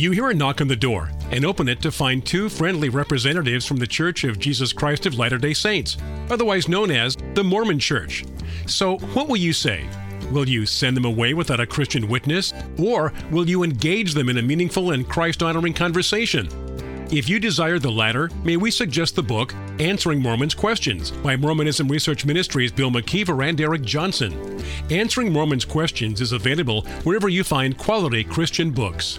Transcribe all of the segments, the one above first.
You hear a knock on the door and open it to find two friendly representatives from the Church of Jesus Christ of Latter day Saints, otherwise known as the Mormon Church. So, what will you say? Will you send them away without a Christian witness? Or will you engage them in a meaningful and Christ honoring conversation? If you desire the latter, may we suggest the book Answering Mormons Questions by Mormonism Research Ministry's Bill McKeever and Eric Johnson. Answering Mormons Questions is available wherever you find quality Christian books.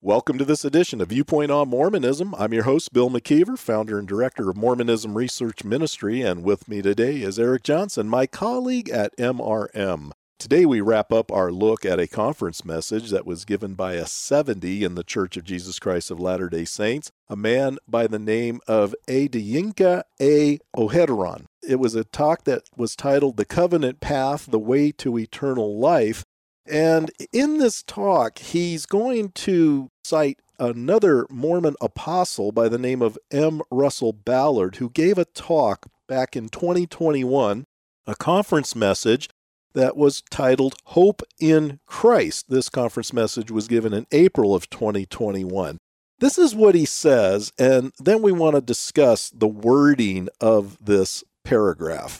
Welcome to this edition of Viewpoint on Mormonism. I'm your host, Bill McKeever, founder and director of Mormonism Research Ministry, and with me today is Eric Johnson, my colleague at MRM. Today, we wrap up our look at a conference message that was given by a 70 in the Church of Jesus Christ of Latter day Saints, a man by the name of Adeyinka A. Ojediran. It was a talk that was titled The Covenant Path The Way to Eternal Life. And in this talk, he's going to cite another Mormon apostle by the name of M. Russell Ballard, who gave a talk back in 2021, a conference message that was titled Hope in Christ. This conference message was given in April of 2021. This is what he says, and then we want to discuss the wording of this paragraph.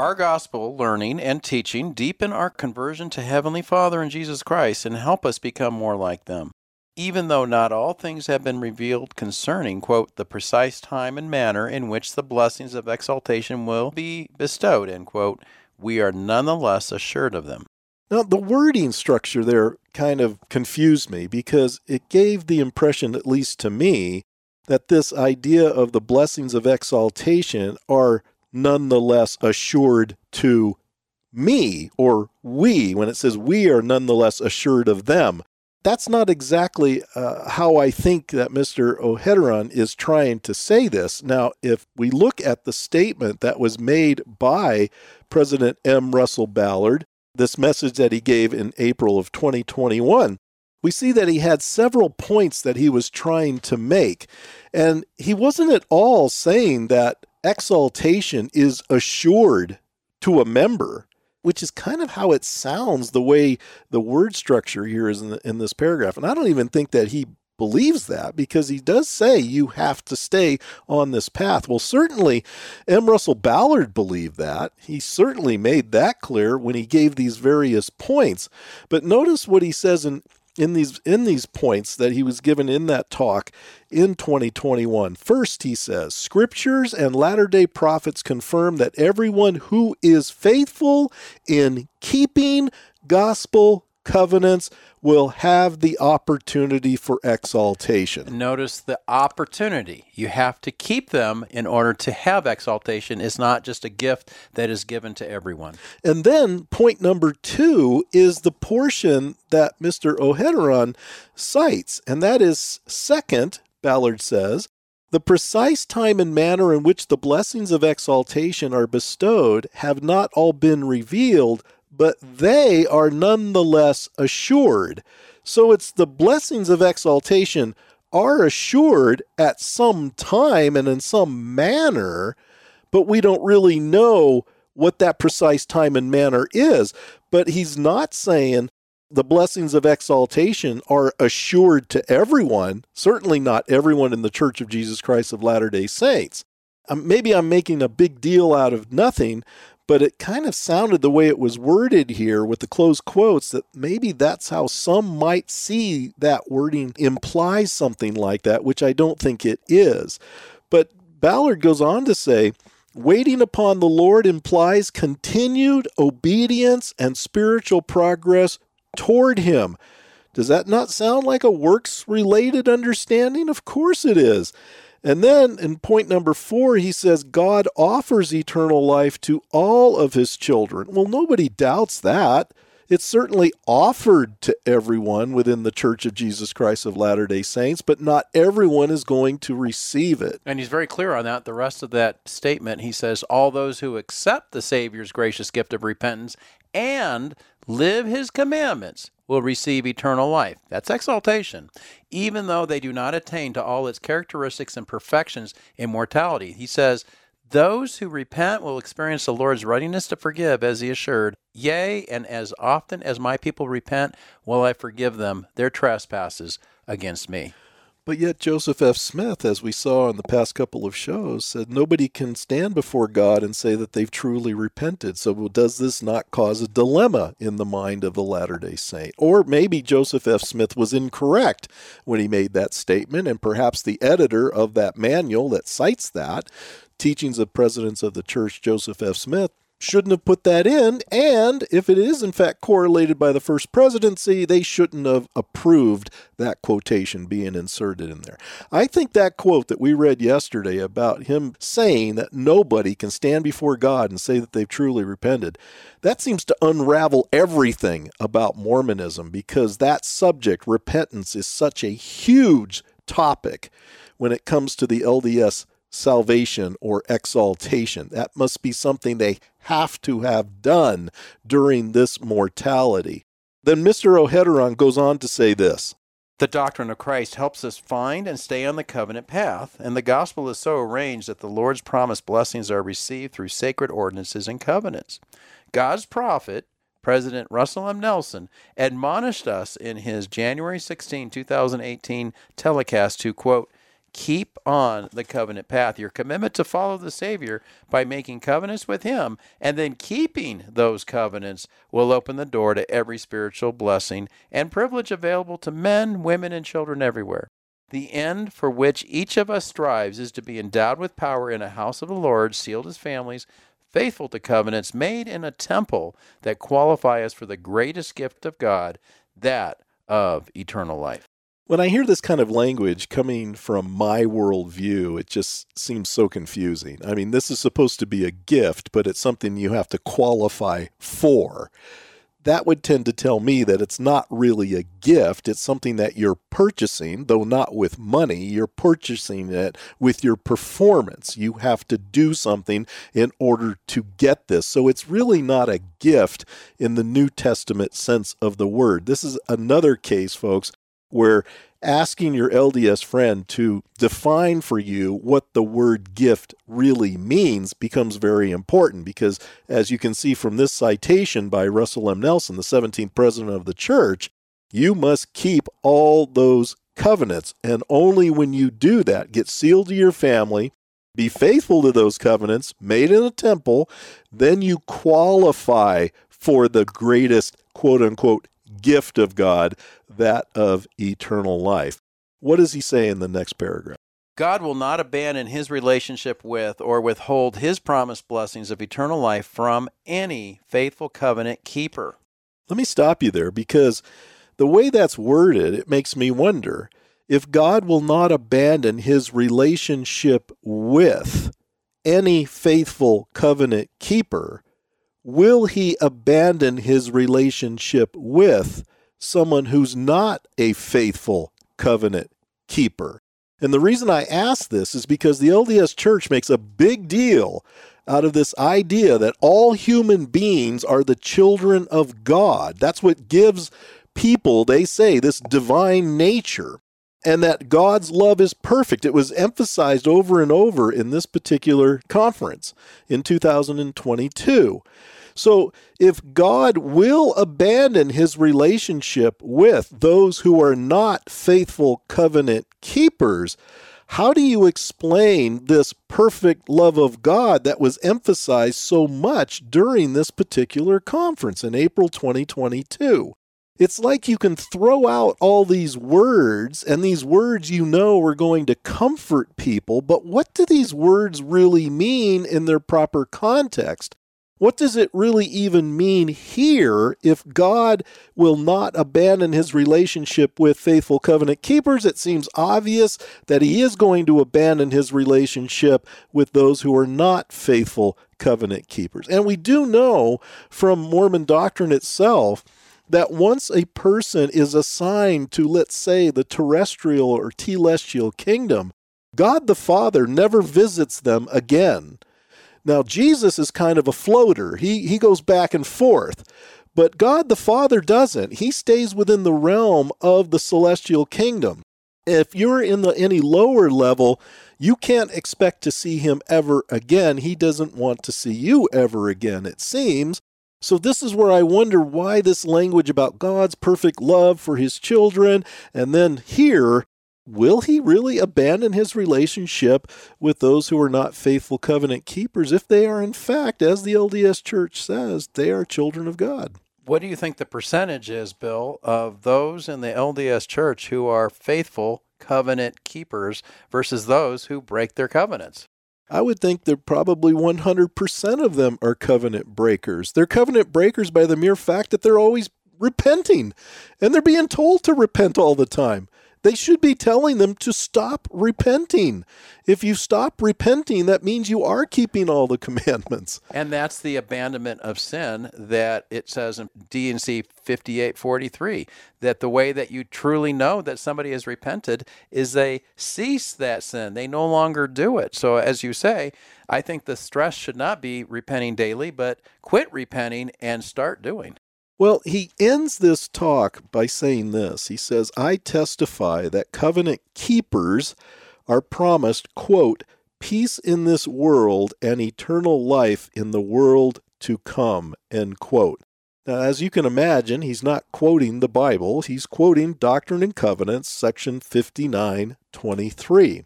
Our gospel learning and teaching deepen our conversion to Heavenly Father and Jesus Christ and help us become more like them. Even though not all things have been revealed concerning, quote, the precise time and manner in which the blessings of exaltation will be bestowed, end quote, we are nonetheless assured of them. Now, the wording structure there kind of confused me because it gave the impression, at least to me, that this idea of the blessings of exaltation are nonetheless assured to me or we when it says we are nonetheless assured of them. That's not exactly uh, how I think that Mr. Ojediran is trying to say this. Now, if we look at the statement that was made by President M. Russell Ballard, this message that he gave in April of 2021, we see that he had several points that he was trying to make. And he wasn't at all saying that exaltation is assured to a member, which is kind of how it sounds the way the word structure here is in, the, in this paragraph. And I don't even think that he believes that because he does say you have to stay on this path. Well, certainly M. Russell Ballard believed that. He certainly made that clear when he gave these various points. But notice what he says in in these in these points that he was given in that talk in 2021. First, he says, scriptures and latter-day prophets confirm that everyone who is faithful in keeping gospel covenants will have the opportunity for exaltation. Notice the opportunity. You have to keep them in order to have exaltation. It's not just a gift that is given to everyone. And then point number two is the portion that Mr. Ojediran cites, and that is second, Ballard says, the precise time and manner in which the blessings of exaltation are bestowed have not all been revealed, but they are nonetheless assured. So it's the blessings of exaltation are assured at some time and in some manner, but we don't really know what that precise time and manner is. But he's not saying the blessings of exaltation are assured to everyone, certainly not everyone in the Church of Jesus Christ of Latter day Saints. Um, maybe I'm making a big deal out of nothing, but it kind of sounded the way it was worded here with the closed quotes that maybe that's how some might see that wording implies something like that, which I don't think it is. But Ballard goes on to say, Waiting upon the Lord implies continued obedience and spiritual progress toward Him. Does that not sound like a works related understanding? Of course it is. And then in point number four, he says, God offers eternal life to all of his children. Well, nobody doubts that. It's certainly offered to everyone within the Church of Jesus Christ of Latter day Saints, but not everyone is going to receive it. And he's very clear on that. The rest of that statement, he says, All those who accept the Savior's gracious gift of repentance and live his commandments will receive eternal life. That's exaltation, even though they do not attain to all its characteristics and perfections in mortality. He says, those who repent will experience the Lord's readiness to forgive, as he assured, Yea, and as often as my people repent, will I forgive them their trespasses against me. But yet, Joseph F. Smith, as we saw in the past couple of shows, said nobody can stand before God and say that they've truly repented. So, does this not cause a dilemma in the mind of the Latter day Saint? Or maybe Joseph F. Smith was incorrect when he made that statement, and perhaps the editor of that manual that cites that teachings of presidents of the church, Joseph F. Smith, shouldn't have put that in. And if it is in fact correlated by the first presidency, they shouldn't have approved that quotation being inserted in there. I think that quote that we read yesterday about him saying that nobody can stand before God and say that they've truly repented, that seems to unravel everything about Mormonism because that subject, repentance, is such a huge topic when it comes to the LDS salvation or exaltation. That must be something they have to have done during this mortality. Then Mr. Ojediran goes on to say this. The doctrine of Christ helps us find and stay on the covenant path, and the gospel is so arranged that the Lord's promised blessings are received through sacred ordinances and covenants. God's prophet, President Russell M. Nelson, admonished us in his January 16, 2018 telecast to, quote, keep on the covenant path. Your commitment to follow the Savior by making covenants with Him and then keeping those covenants will open the door to every spiritual blessing and privilege available to men, women, and children everywhere. The end for which each of us strives is to be endowed with power in a house of the Lord, sealed as families, faithful to covenants made in a temple that qualify us for the greatest gift of God, that of eternal life when I hear this kind of language coming from my worldview, it just seems so confusing. I mean, this is supposed to be a gift, but it's something you have to qualify for. That would tend to tell me that it's not really a gift. It's something that you're purchasing, though not with money. You're purchasing it with your performance. You have to do something in order to get this. So it's really not a gift in the New Testament sense of the word. This is another case, folks, where asking your LDS friend to define for you what the word gift really means becomes very important because, as you can see from this citation by Russell M. Nelson, the 17th president of the church, you must keep all those covenants. And only when you do that, get sealed to your family, be faithful to those covenants made in a temple, then you qualify for the greatest quote unquote gift of God, that of eternal life. What does he say in the next paragraph? God will not abandon his relationship with or withhold his promised blessings of eternal life from any faithful covenant keeper. Let me stop you there because the way that's worded, it makes me wonder if God will not abandon his relationship with any faithful covenant keeper, will he abandon his relationship with someone who's not a faithful covenant keeper? And the reason I ask this is because the LDS Church makes a big deal out of this idea that all human beings are the children of God. That's what gives people, they say, this divine nature and that God's love is perfect. It was emphasized over and over in this particular conference in 2022. So, if God will abandon his relationship with those who are not faithful covenant keepers, how do you explain this perfect love of God that was emphasized so much during this particular conference in April 2022? It's like you can throw out all these words, and these words you know are going to comfort people, but what do these words really mean in their proper context? What does it really even mean here if God will not abandon his relationship with faithful covenant keepers? It seems obvious that he is going to abandon his relationship with those who are not faithful covenant keepers. And we do know from Mormon doctrine itself that once a person is assigned to, let's say, the terrestrial or telestial kingdom, God the Father never visits them again. Now, Jesus is kind of a floater, he, he goes back and forth. But God the Father doesn't. He stays within the realm of the celestial kingdom. If you're in the any lower level, you can't expect to see him ever again. He doesn't want to see you ever again, it seems. So, this is where I wonder why this language about God's perfect love for his children, and then here, will he really abandon his relationship with those who are not faithful covenant keepers if they are, in fact, as the LDS Church says, they are children of God? What do you think the percentage is, Bill, of those in the LDS Church who are faithful covenant keepers versus those who break their covenants? I would think that probably 100% of them are covenant breakers. They're covenant breakers by the mere fact that they're always repenting and they're being told to repent all the time. They should be telling them to stop repenting. If you stop repenting, that means you are keeping all the commandments. And that's the abandonment of sin that it says in D&C 5843 that the way that you truly know that somebody has repented is they cease that sin. They no longer do it. So as you say, I think the stress should not be repenting daily, but quit repenting and start doing. Well, he ends this talk by saying this. He says, I testify that covenant keepers are promised, quote, peace in this world and eternal life in the world to come, end quote. Now, as you can imagine, he's not quoting the Bible, he's quoting Doctrine and Covenants, section 5923.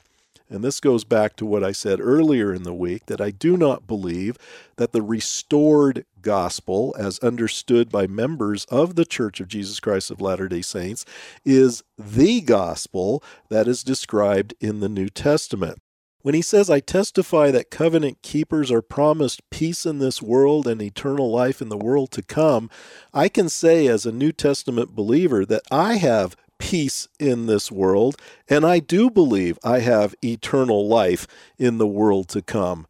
And this goes back to what I said earlier in the week that I do not believe that the restored gospel, as understood by members of the Church of Jesus Christ of Latter day Saints, is the gospel that is described in the New Testament. When he says, I testify that covenant keepers are promised peace in this world and eternal life in the world to come, I can say as a New Testament believer that I have peace in this world, and I do believe I have eternal life in the world to come.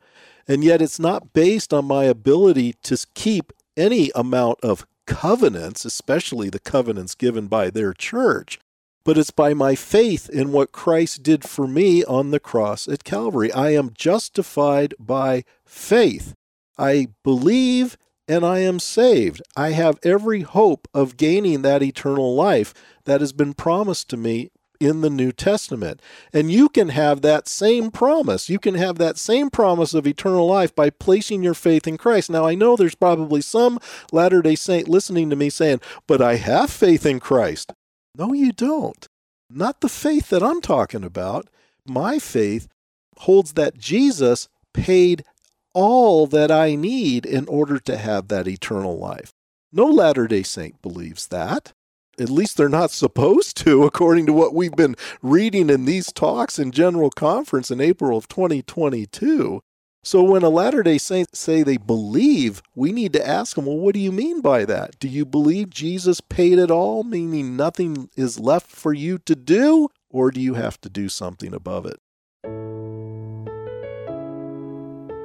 And yet it's not based on my ability to keep any amount of covenants, especially the covenants given by their church, but it's by my faith in what Christ did for me on the cross at Calvary. I am justified by faith. I believe and I am saved. I have every hope of gaining that eternal life that has been promised to me in the New Testament. And you can have that same promise. You can have that same promise of eternal life by placing your faith in Christ. Now, I know there's probably some Latter day Saint listening to me saying, But I have faith in Christ. No, you don't. Not the faith that I'm talking about. My faith holds that Jesus paid all that I need in order to have that eternal life. No Latter day Saint believes that. At least they're not supposed to, according to what we've been reading in these talks in General Conference in April of 2022. So when a Latter day Saint say they believe, we need to ask them, well, what do you mean by that? Do you believe Jesus paid it all, meaning nothing is left for you to do? Or do you have to do something above it?